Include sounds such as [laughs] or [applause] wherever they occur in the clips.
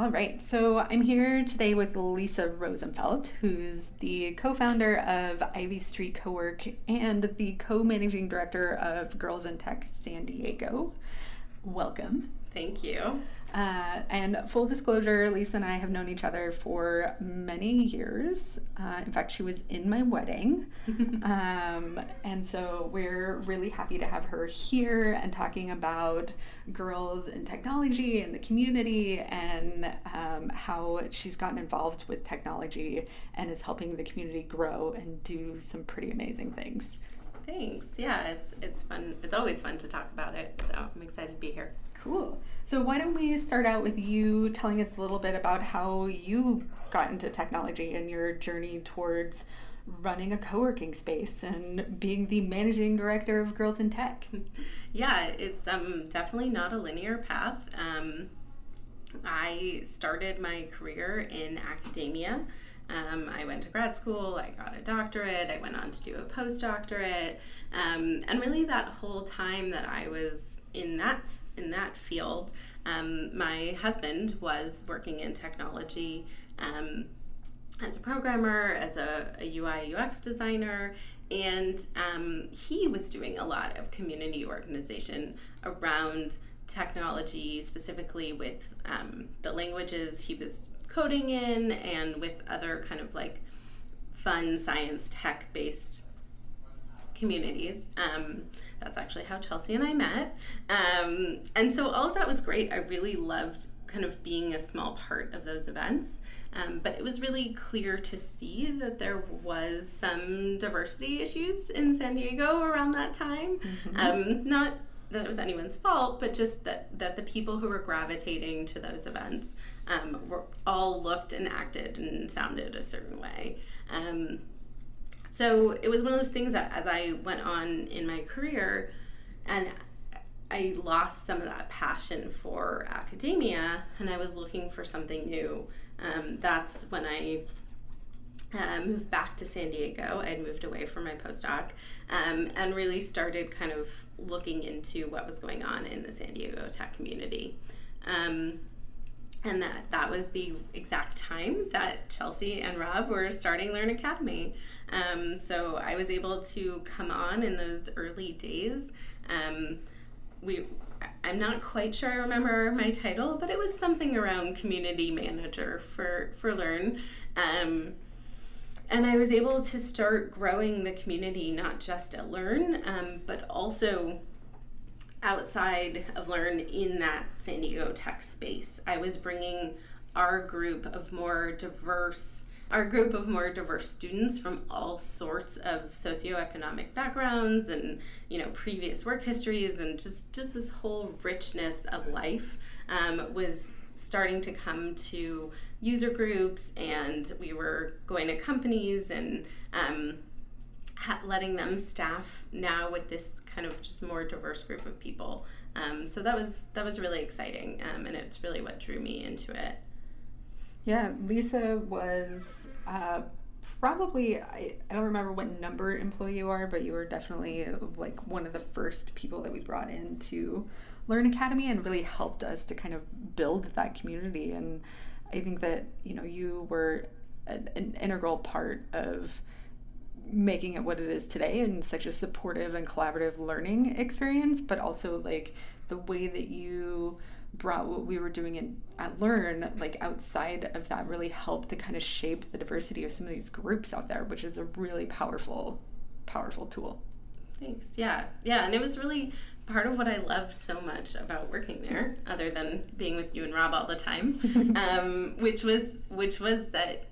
All right, so I'm here today with Lisa Rosenfeld, who's the co founder of Ivy Street Cowork and the co managing director of Girls in Tech San Diego. Welcome. Thank you. Uh, and full disclosure, Lisa and I have known each other for many years. Uh, in fact, she was in my wedding. [laughs] um, and so we're really happy to have her here and talking about girls in technology and the community and um, how she's gotten involved with technology and is helping the community grow and do some pretty amazing things. Thanks. Yeah, it's it's fun. It's always fun to talk about it. So I'm excited to be here. Cool. So why don't we start out with you telling us a little bit about how you got into technology and your journey towards running a co-working space and being the managing director of Girls in Tech. [laughs] yeah, it's um, definitely not a linear path. Um, I started my career in academia. Um, I went to grad school, I got a doctorate, I went on to do a postdoctorate, um, and really that whole time that I was in that in that field, um, my husband was working in technology um, as a programmer, as a, a UI UX designer, and um, he was doing a lot of community organization around technology, specifically with um, the languages he was coding in, and with other kind of like fun science tech based communities. That's actually how Chelsea and I met. Um, and so all of that was great. I really loved kind of being a small part of those events. Um, but it was really clear to see that there was some diversity issues in San Diego around that time. Mm-hmm. Um, not that it was anyone's fault, but just that, that the people who were gravitating to those events um, were all looked and acted and sounded a certain way. Um, so it was one of those things that as I went on in my career and I lost some of that passion for academia and I was looking for something new. Um, that's when I uh, moved back to San Diego. I had moved away from my postdoc um, and really started kind of looking into what was going on in the San Diego tech community. Um, and that that was the exact time that Chelsea and Rob were starting Learn Academy. Um, so I was able to come on in those early days. Um, we, I'm not quite sure I remember my title, but it was something around community manager for for Learn. Um, and I was able to start growing the community, not just at Learn, um, but also outside of Learn in that San Diego tech space. I was bringing our group of more diverse our group of more diverse students from all sorts of socioeconomic backgrounds and you know previous work histories and just just this whole richness of life um, was starting to come to user groups and we were going to companies and um, letting them staff now with this kind of just more diverse group of people. Um, so that was that was really exciting, um, and it's really what drew me into it. Yeah, Lisa was uh, probably I, I don't remember what number employee you are, but you were definitely like one of the first people that we brought in to Learn Academy and really helped us to kind of build that community. And I think that you know you were an, an integral part of making it what it is today and such a supportive and collaborative learning experience, but also like the way that you brought what we were doing in, at Learn, like outside of that, really helped to kind of shape the diversity of some of these groups out there, which is a really powerful, powerful tool. Thanks. Yeah. Yeah. And it was really part of what I loved so much about working there, other than being with you and Rob all the time, [laughs] um, which was which was that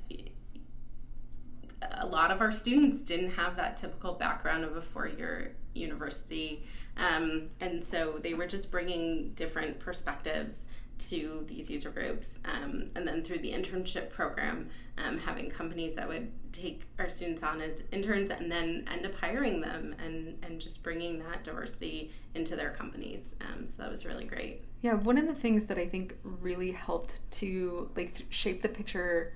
a lot of our students didn't have that typical background of a four-year university. Um, and so they were just bringing different perspectives to these user groups um, and then through the internship program um, having companies that would take our students on as interns and then end up hiring them and, and just bringing that diversity into their companies. Um, so that was really great. Yeah one of the things that i think really helped to like shape the picture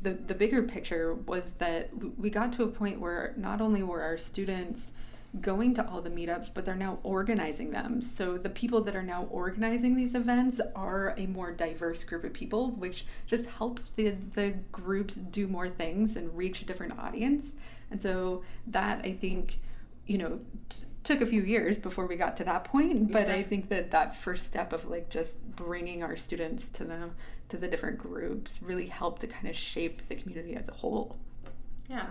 the, the bigger picture was that we got to a point where not only were our students going to all the meetups, but they're now organizing them. So the people that are now organizing these events are a more diverse group of people, which just helps the, the groups do more things and reach a different audience. And so that I think, you know, t- took a few years before we got to that point but yeah. i think that that first step of like just bringing our students to the to the different groups really helped to kind of shape the community as a whole yeah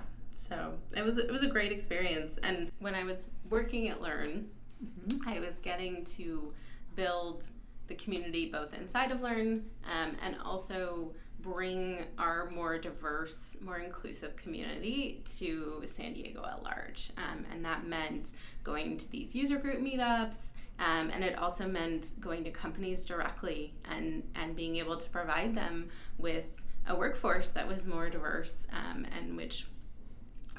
so it was it was a great experience. And when I was working at Learn, mm-hmm. I was getting to build the community both inside of Learn um, and also bring our more diverse, more inclusive community to San Diego at large. Um, and that meant going to these user group meetups. Um, and it also meant going to companies directly and, and being able to provide them with a workforce that was more diverse um, and which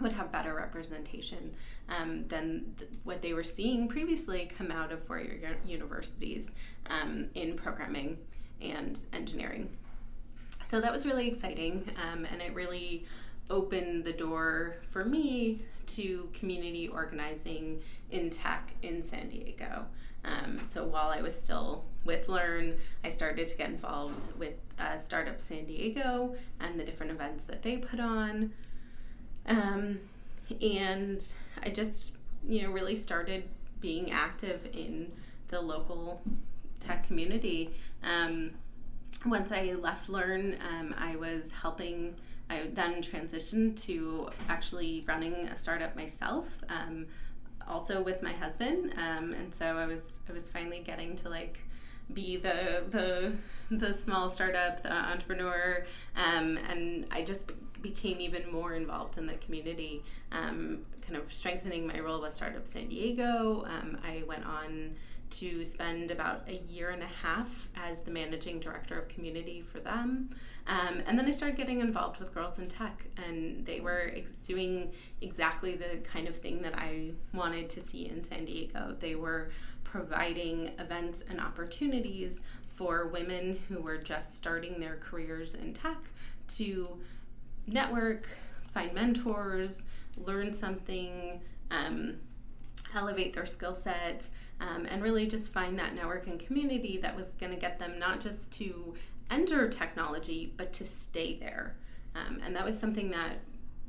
would have better representation um, than th- what they were seeing previously come out of four-year universities um, in programming and engineering. So that was really exciting, um, and it really opened the door for me to community organizing in tech in San Diego. Um, so while I was still with Learn, I started to get involved with uh, Startup San Diego and the different events that they put on. Um, and I just, you know, really started being active in the local tech community. Um, once I left Learn, um, I was helping. I then transitioned to actually running a startup myself, um, also with my husband, um, and so I was I was finally getting to like be the the the small startup, the entrepreneur, um, and I just became even more involved in the community, um, kind of strengthening my role with Startup San Diego. Um, I went on to spend about a year and a half as the managing director of community for them. Um, and then I started getting involved with Girls in Tech, and they were ex- doing exactly the kind of thing that I wanted to see in San Diego. They were providing events and opportunities for women who were just starting their careers in tech to network, find mentors, learn something, um, elevate their skill set, um, and really just find that network and community that was going to get them not just to enter technology, but to stay there. Um, and that was something that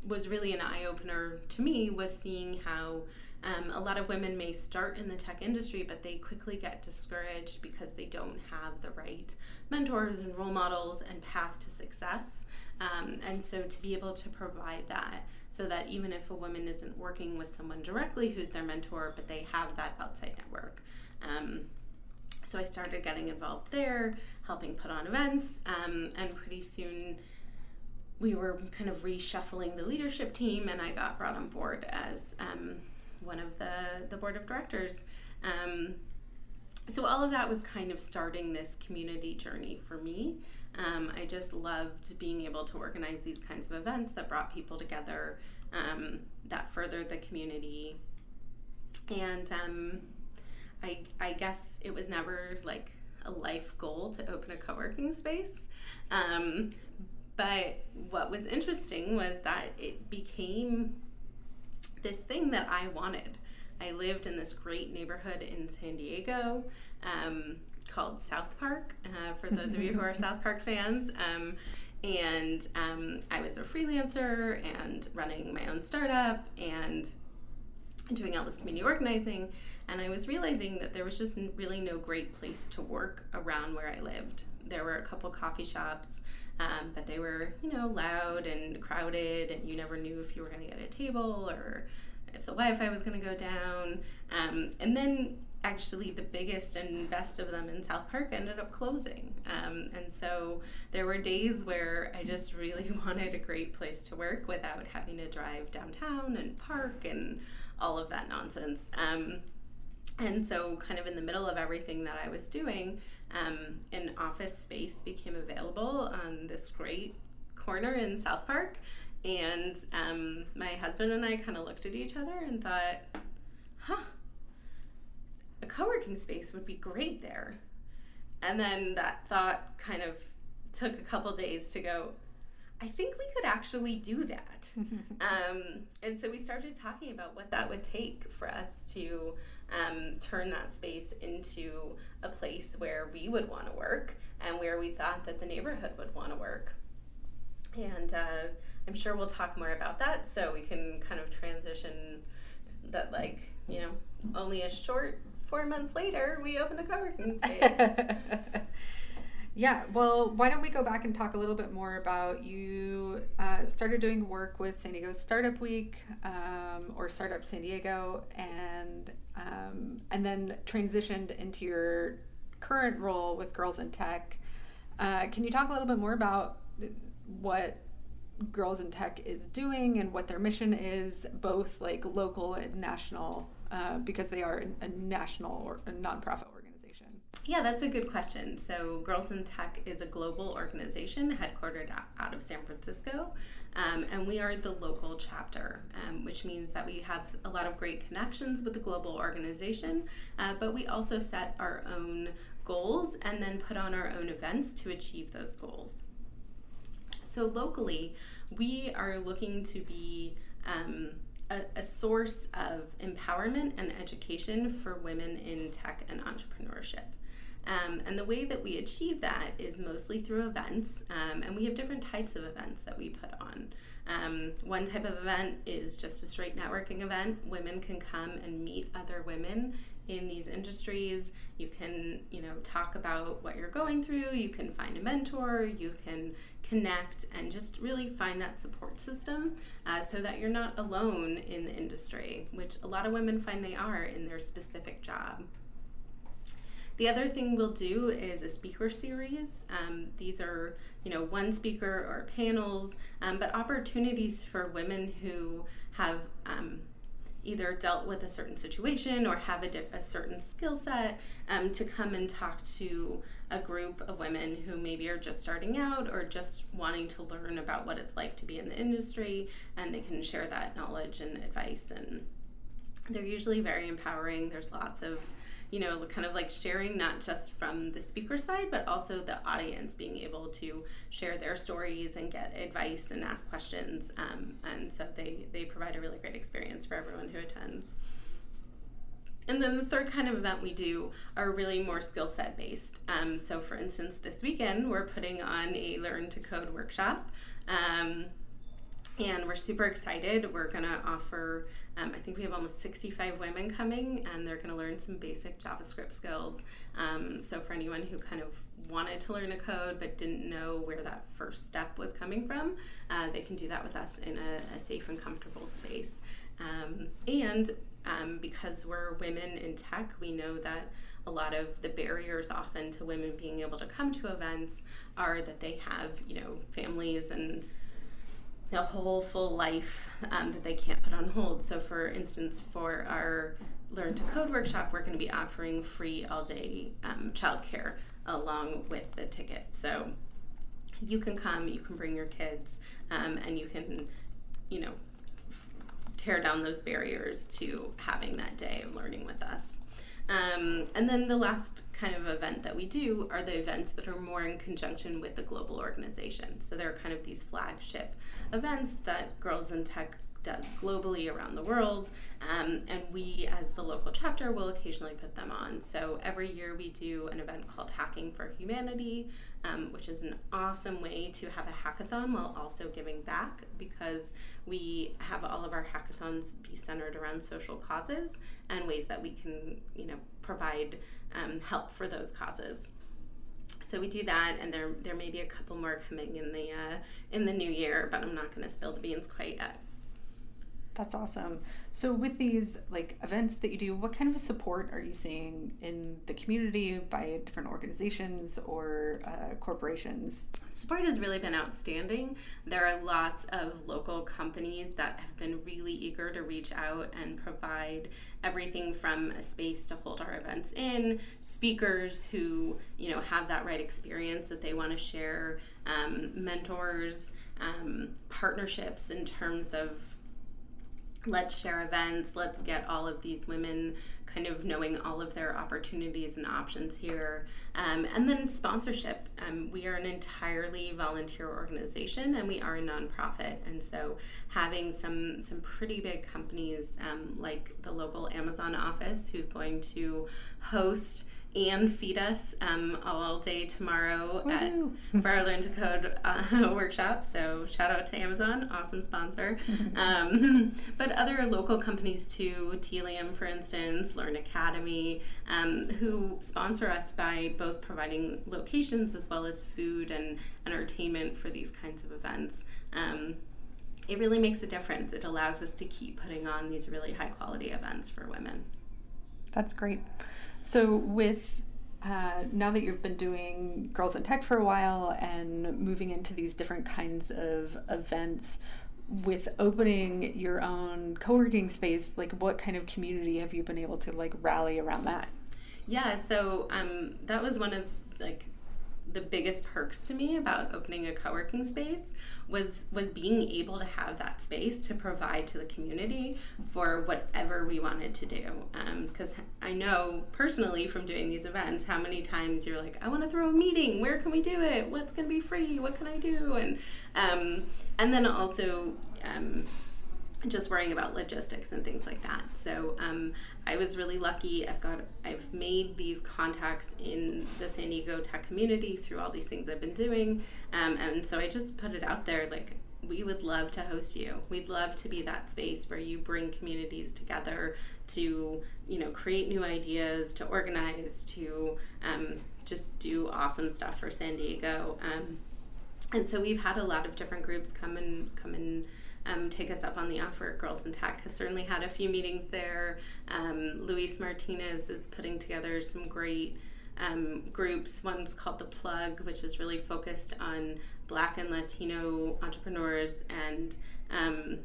was really an eye opener to me was seeing how um, a lot of women may start in the tech industry, but they quickly get discouraged because they don't have the right mentors and role models and path to success. Um, and so to be able to provide that so that even if a woman isn't working with someone directly who's their mentor, but they have that outside network. Um, so I started getting involved there, helping put on events, um, and pretty soon we were kind of reshuffling the leadership team, and I got brought on board as um, one of the, the board of directors. Um, so all of that was kind of starting this community journey for me. Um, I just loved being able to organize these kinds of events that brought people together, um, that furthered the community. And um, I, I guess it was never like a life goal to open a co working space. Um, but what was interesting was that it became this thing that I wanted. I lived in this great neighborhood in San Diego. Um, called South Park, uh, for those of you who are [laughs] South Park fans. Um, and um, I was a freelancer and running my own startup and doing all this community organizing. And I was realizing that there was just really no great place to work around where I lived. There were a couple coffee shops, um, but they were, you know, loud and crowded, and you never knew if you were going to get a table or if the Wi Fi was going to go down. Um, and then actually the biggest and best of them in South Park ended up closing. Um, and so there were days where I just really [laughs] wanted a great place to work without having to drive downtown and park and all of that nonsense. Um, and so, kind of in the middle of everything that I was doing, um, an office space became available on this great corner in South Park. And um, my husband and I kind of looked at each other and thought, huh, a co-working space would be great there and then that thought kind of took a couple days to go I think we could actually do that. [laughs] um, and so we started talking about what that would take for us to um, turn that space into a place where we would want to work and where we thought that the neighborhood would want to work. And uh, I'm sure we'll talk more about that so we can kind of transition that, like, you know, only a short four months later, we opened a co working [laughs] space. Yeah, well, why don't we go back and talk a little bit more about you uh, started doing work with San Diego Startup Week um, or Startup San Diego, and um, and then transitioned into your current role with Girls in Tech. Uh, can you talk a little bit more about what Girls in Tech is doing and what their mission is, both like local and national, uh, because they are a national or a nonprofit organization? Yeah, that's a good question. So, Girls in Tech is a global organization headquartered out of San Francisco, um, and we are the local chapter, um, which means that we have a lot of great connections with the global organization, uh, but we also set our own goals and then put on our own events to achieve those goals. So, locally, we are looking to be um, a, a, source of empowerment and education for women in tech and entrepreneurship. Um, and the way that we achieve that is mostly through events, um, and we have different types of events that we put on. Um, one type of event is just a straight networking event. Women can come and meet other women in these industries. You can, you know, talk about what you're going through. You can find a mentor. You can connect and just really find that support system uh, so that you're not alone in the industry, which a lot of women find they are in their specific job. The other thing we'll do is a speaker series. Um, these are, you know, one speaker or panels, um, but opportunities for women who have um, either dealt with a certain situation or have a, a certain skill set um, to come and talk to a group of women who maybe are just starting out or just wanting to learn about what it's like to be in the industry and they can share that knowledge and advice. And they're usually very empowering. There's lots of you know, kind of like sharing not just from the speaker side, but also the audience being able to share their stories and get advice and ask questions. Um, and so they, they provide a really great experience for everyone who attends. And then the third kind of event we do are really more skill set based. Um, so, for instance, this weekend we're putting on a Learn to Code workshop. Um, and we're super excited. We're going to offer, um, I think we have almost 65 women coming, and they're going to learn some basic JavaScript skills. Um, so, for anyone who kind of wanted to learn a code but didn't know where that first step was coming from, uh, they can do that with us in a, a safe and comfortable space. Um, and um, because we're women in tech, we know that a lot of the barriers often to women being able to come to events are that they have, you know, families and a whole full life um, that they can't put on hold. So, for instance, for our Learn to Code workshop, we're going to be offering free all day um, childcare along with the ticket. So, you can come, you can bring your kids, um, and you can, you know, tear down those barriers to having that day of learning with us. Um, and then the last kind of event that we do are the events that are more in conjunction with the global organization. So they're kind of these flagship events that Girls in Tech does globally around the world. Um, and we, as the local chapter, will occasionally put them on. So every year we do an event called Hacking for Humanity, um, which is an awesome way to have a hackathon while also giving back because we have all of our hackathons be centered around social causes and ways that we can, you know, provide um, help for those causes so we do that, and there there may be a couple more coming in the uh, in the new year, but I'm not going to spill the beans quite yet. That's awesome. So with these like events that you do, what kind of support are you seeing in the community by different organizations or uh, corporations? Support has really been outstanding. There are lots of local companies that have been really eager to reach out and provide everything from a space to hold our events in, speakers who you know have that right experience that they want to share, um, mentors, um, partnerships in terms of let's share events, let's get all of these women kind of knowing all of their opportunities and options here. Um, and then sponsorship. Um, we are an entirely volunteer organization and we are a nonprofit. And so having some, some pretty big companies um, like the local Amazon office who's going to host and feed us um, all day tomorrow at, for our Learn to Code uh, [laughs] workshop. So shout out to Amazon, awesome sponsor. [laughs] um, [laughs] but other local companies too, Tealium, for instance, Learn Academy, um, who sponsor us by both providing locations as well as food and entertainment for these kinds of events. Um, it really makes a difference. It allows us to keep putting on these really high quality events for women. That's great. So, with uh, now that you've been doing Girls in Tech for a while and moving into these different kinds of events, with opening your own co-working space, like what kind of community have you been able to like rally around that? Yeah, so um, that was one of like the biggest perks to me about opening a co-working space was was being able to have that space to provide to the community for whatever we wanted to do. Because um, i know personally from doing these events how many times you're like i want to throw a meeting. Where can we do it? What's going to be free? What can i do? And um, and then also um, just worrying about logistics and things like that. So um, I was really lucky. I've got I've made these contacts in the San Diego tech community through all these things I've been doing, um, and so I just put it out there like we would love to host you. We'd love to be that space where you bring communities together to you know create new ideas, to organize, to um, just do awesome stuff for San Diego. Um, and so we've had a lot of different groups come and come and um, take us up on the offer. Girls in Tech has certainly had a few meetings there. Um, Luis Martinez is putting together some great um, groups. One's called The Plug, which is really focused on Black and Latino entrepreneurs and um,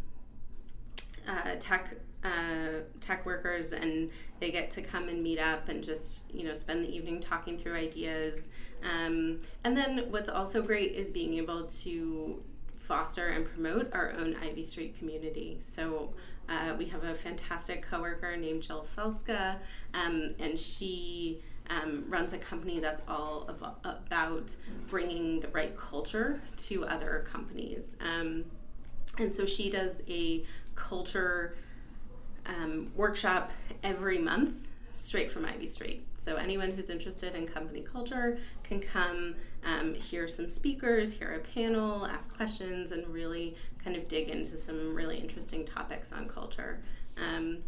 uh, tech uh, tech workers, and they get to come and meet up and just you know spend the evening talking through ideas. Um, and then what's also great is being able to foster and promote our own Ivy Street community. So uh, we have a fantastic coworker named Jill Felska, um, and she um, runs a company that's all about bringing the right culture to other companies. Um, and so she does a culture um, workshop every month straight from Ivy Street. So anyone who's interested in company culture can come um, hear some speakers, hear a panel, ask questions, and really kind of dig into some really interesting topics on culture. Um,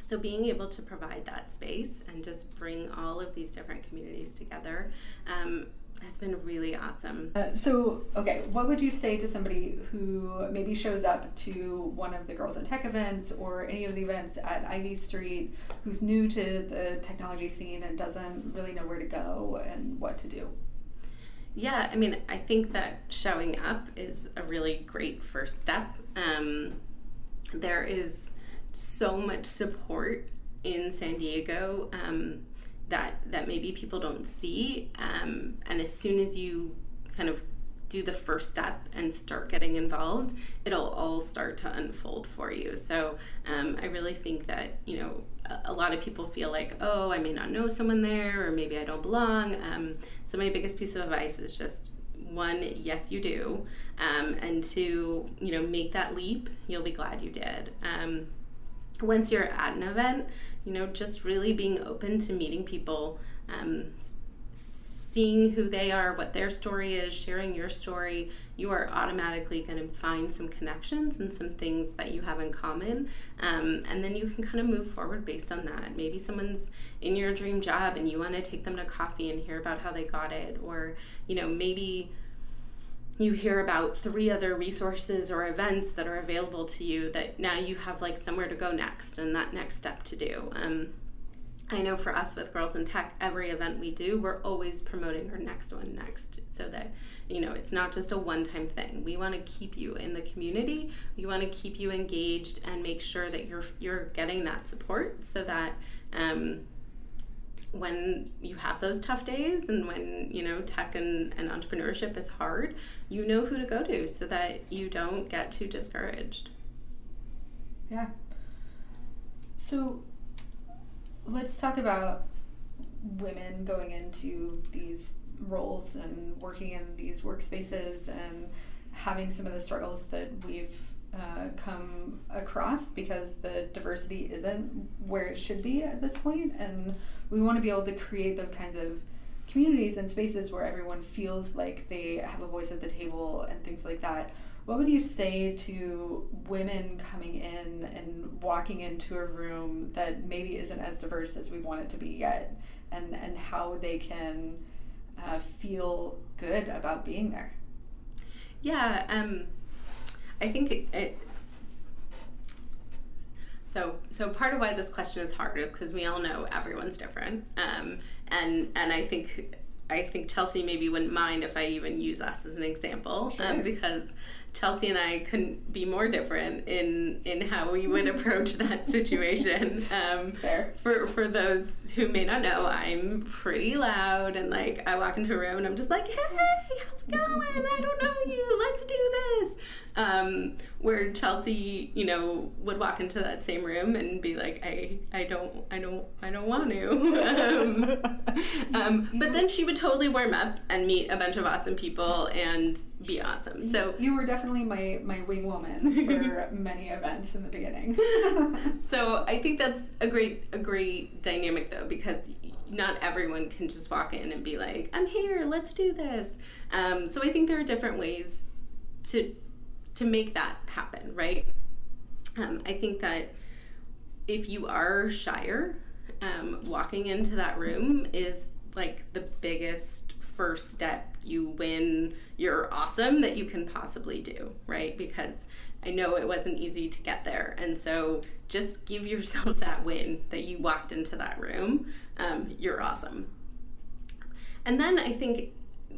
so being able to provide that space and just bring all of these different communities together um, has been really awesome. Uh, so, okay, what would you say to somebody who maybe shows up to one of the Girls in Tech events or any of the events at Ivy Street, who's new to the technology scene and doesn't really know where to go and what to do? Yeah, I mean, I think that showing up is a really great first step. Um, there is so much support in San Diego. Um, that that maybe people don't see um, and as soon as you kind of do the first step and start getting involved it'll all start to unfold for you. So um, i really think that you know a, a, lot of people feel like oh i may not know someone there or maybe i don't belong. Um, so my biggest piece of advice is just one yes you do. Um, and two you know make that leap. You'll be glad you did. Um, once you're at an event, you know, just really being open to meeting people, um, seeing who they are, what their story is, sharing your story, you are automatically going to find some connections and some things that you have in common. Um, and then you can kind of move forward based on that. Maybe someone's in your dream job and you want to take them to coffee and hear about how they got it. Or, you know, maybe you hear about three other resources or events that are available to you that now you have like somewhere to go next and that next step to do. Um, I know for us with Girls in Tech, every event we do, we're always promoting our next one next so that, you know, it's not just a one time thing. We want to keep you in the community. We want to keep you engaged and make sure that you're, you're getting that support so that, um, when you have those tough days and when you know tech and, and entrepreneurship is hard you know who to go to so that you don't get too discouraged. Yeah. So let's talk about women going into these roles and working in these workspaces and having some of the struggles that we've uh, come across because the diversity isn't where it should be at this point and we want to be able to create those kinds of communities and spaces where everyone feels like they have a voice at the table and things like that. What would you say to women coming in and walking into a room that maybe isn't as diverse as we want it to be yet? And and how they can uh, feel good about being there? Yeah um I think it, so so part of why this question is hard is because we all know everyone's different, um, and and I think I think Chelsea maybe wouldn't mind if I even use us as an example sure. um, because Chelsea and I couldn't be more different in in how we would [laughs] approach that situation. Um, Fair. For for those who may not know, I'm pretty loud and like I walk into a room and I'm just like, hey, how's it going? I don't know you. Let's do this. Um, where Chelsea, you know, would walk into that same room and be like, I, I don't, I don't, I don't want to. [laughs] um, um, but then she would totally warm up and meet a bunch of awesome people and be awesome. So you were definitely my my wing woman [laughs] for many events in the beginning. [laughs] so I think that's a great a great dynamic though because not everyone can just walk in and be like, I'm here, let's do this. Um, so I think there are different ways to to make that happen, right? Um, I think that if you are shyer, um, walking into that room is like the biggest first step. You win, you're awesome that you can possibly do, right? Because I know it wasn't easy to get there. And so just give yourself [laughs] that win that you walked into that room. Um, you're awesome. And then I think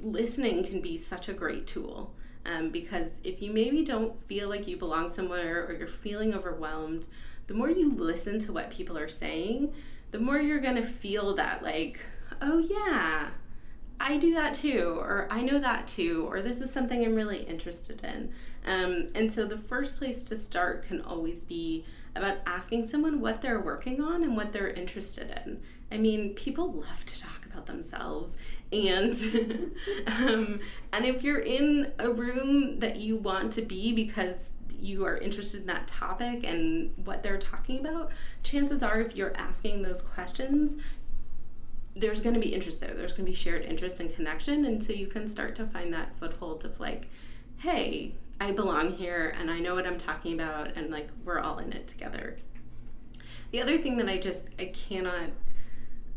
listening can be such a great tool. Um, because if you maybe don't feel like you belong somewhere or you're feeling overwhelmed, the more you listen to what people are saying, the more you're going to feel that, like, oh, yeah, I do that too, or I know that too, or this is something I'm really interested in. Um, and so the first place to start can always be about asking someone what they're working on and what they're interested in. I mean, people love to talk about themselves and [laughs] um, and if you're in a room that you want to be because you are interested in that topic and what they're talking about chances are if you're asking those questions there's going to be interest there there's going to be shared interest and connection and so you can start to find that foothold of like hey i belong here and i know what i'm talking about and like we're all in it together the other thing that i just i cannot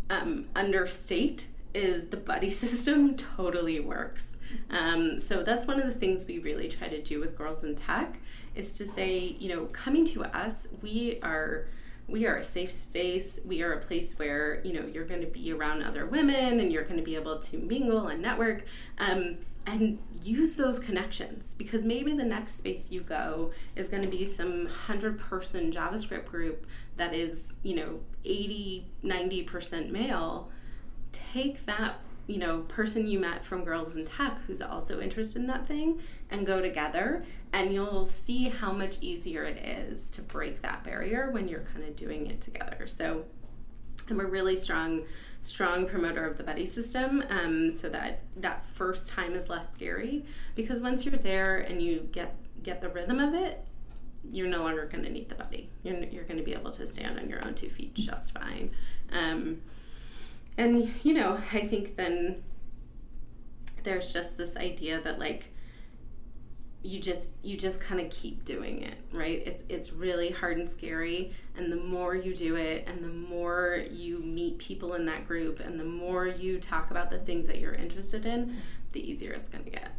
um, understate is the buddy [laughs] system totally works. Um, so that's one of the things we really try to do with Girls in Tech is to say, you know, coming to us, we are we are a safe space. We are a place where you know you're going to be around other women and you're going to be able to mingle and network. Um, and use those connections because maybe the next space you go is going to be some 100 person javascript group that is you know 80 90% male take that you know person you met from girls in tech who's also interested in that thing and go together and you'll see how much easier it is to break that barrier when you're kind of doing it together. So i'm a really strong strong promoter of the buddy system um, so that that first time is less scary because once you're there and you get get the rhythm of it you're no longer going to need the buddy you're, you're going to be able to stand on your own two feet just fine. Um, and you know i think then there's just this idea that like you just you just kind of keep doing it right? It's it's really hard and scary and the more you do it and the more you meet people in that group and the more you talk about the things that you're interested in the easier it's going to get.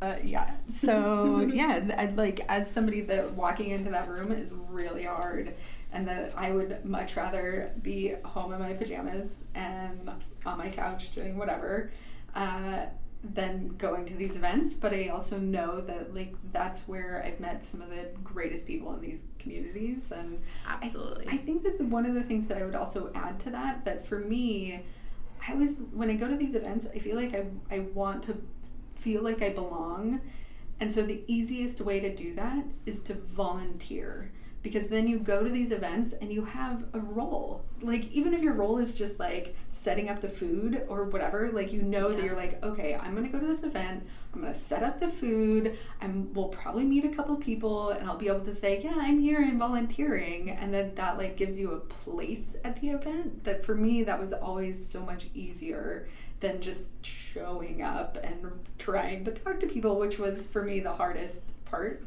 Uh, yeah. So [laughs] yeah I'd like as somebody that walking into that room is really hard and that I would much rather be home in my pajamas and on my couch doing whatever uh, than going to these events. But I also know that like that's where I've met some of the greatest people in these communities, and absolutely, I, I think that the, one of the things that I would also add to that that for me, I was when I go to these events, I feel like I I want to feel like I belong. And so the easiest way to do that is to volunteer because then you go to these events and you have a role. Like even if your role is just like setting up the food or whatever, like you know yeah. that you're like, okay, I'm gonna go to this event, I'm gonna set up the food, and we'll probably meet a couple people and I'll be able to say, Yeah, I'm here and volunteering and then that like gives you a place at the event. That for me that was always so much easier than just showing up and trying to talk to people, which was for me the hardest part.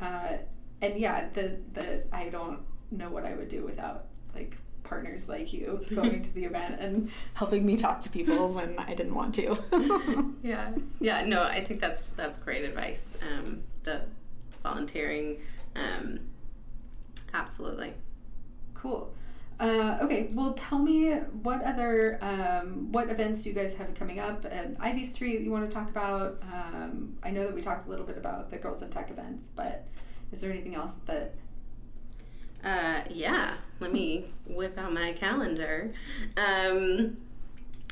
Uh, and yeah, the the I don't know what I would do without like partners like you [laughs] going to the event and helping me talk to people when I didn't want to. [laughs] [laughs] yeah, yeah. No, I think that's that's great advice. Um, the volunteering, um, absolutely. Cool. Uh, okay, well, tell me what other um, what events you guys have coming up at Ivy Street you want to talk about. Um, I know that we talked a little bit about the Girls in Tech events, but is there anything else that? Uh, yeah, let me whip out my calendar. Um,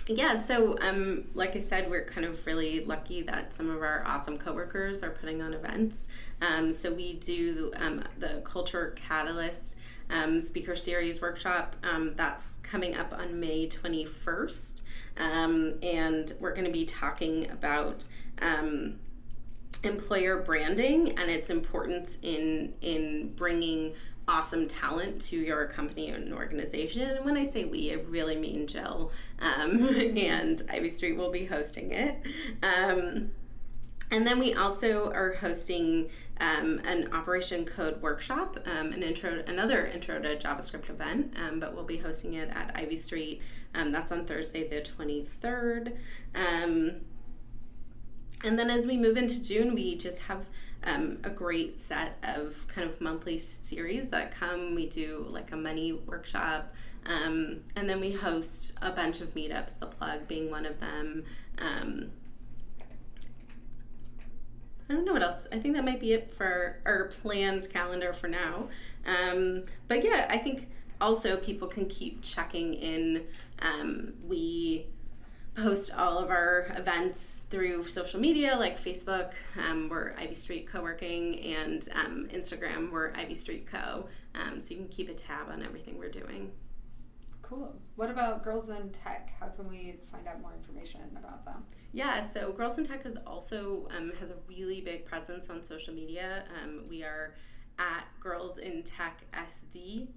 yeah, so um, like I said, we're kind of really lucky that some of our awesome coworkers are putting on events. Um, so we do um, the Culture Catalyst um, speaker series workshop. Um, that's coming up on May 21st. Um, and we're going to be talking about um, employer branding and its importance in, in bringing awesome talent to your company and organization. And when I say we, I really mean Jill. Um, [laughs] and Ivy Street will be hosting it. Um, and then we also are hosting um, an Operation Code workshop, um, an intro, another intro to JavaScript event, um, but we'll be hosting it at Ivy Street. Um, that's on Thursday, the 23rd. Um, and then as we move into June, we just have um, a great set of kind of monthly series that come. We do like a money workshop, and then we host a bunch of meetups, the plug being one of them. I don't know what else. I think that might be it for our planned calendar for now. Um, but yeah, I think also people can keep checking in. Um, we post all of our events through social media like Facebook, um, we're Ivy Street Co-working, and um, Instagram, we're Ivy Street Co. Um, so you can keep a tab on everything we're doing. Cool. What about Girls in Tech? How can we find out more information about them? Yeah, so Girls in Tech is also um, has a really big presence on social media. Um, we are at Girls in Tech SD.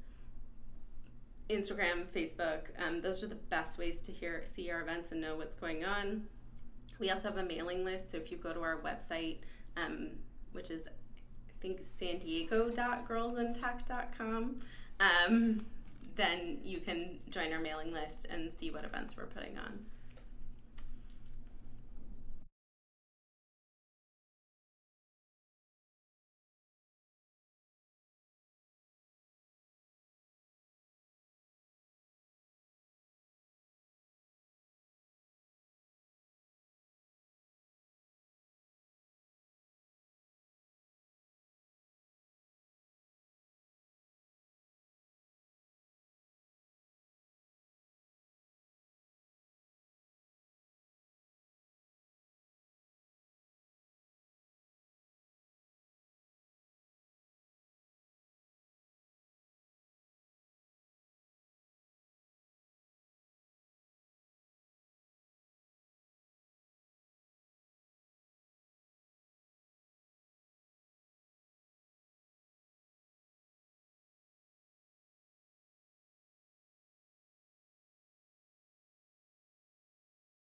Instagram, Facebook, um, those are the best ways to hear see our events and know what's going on. We also have a mailing list, so if you go to our website, um, which is I think san diego.girlsintech.com, um, then you can join our mailing list and see what events we're putting on.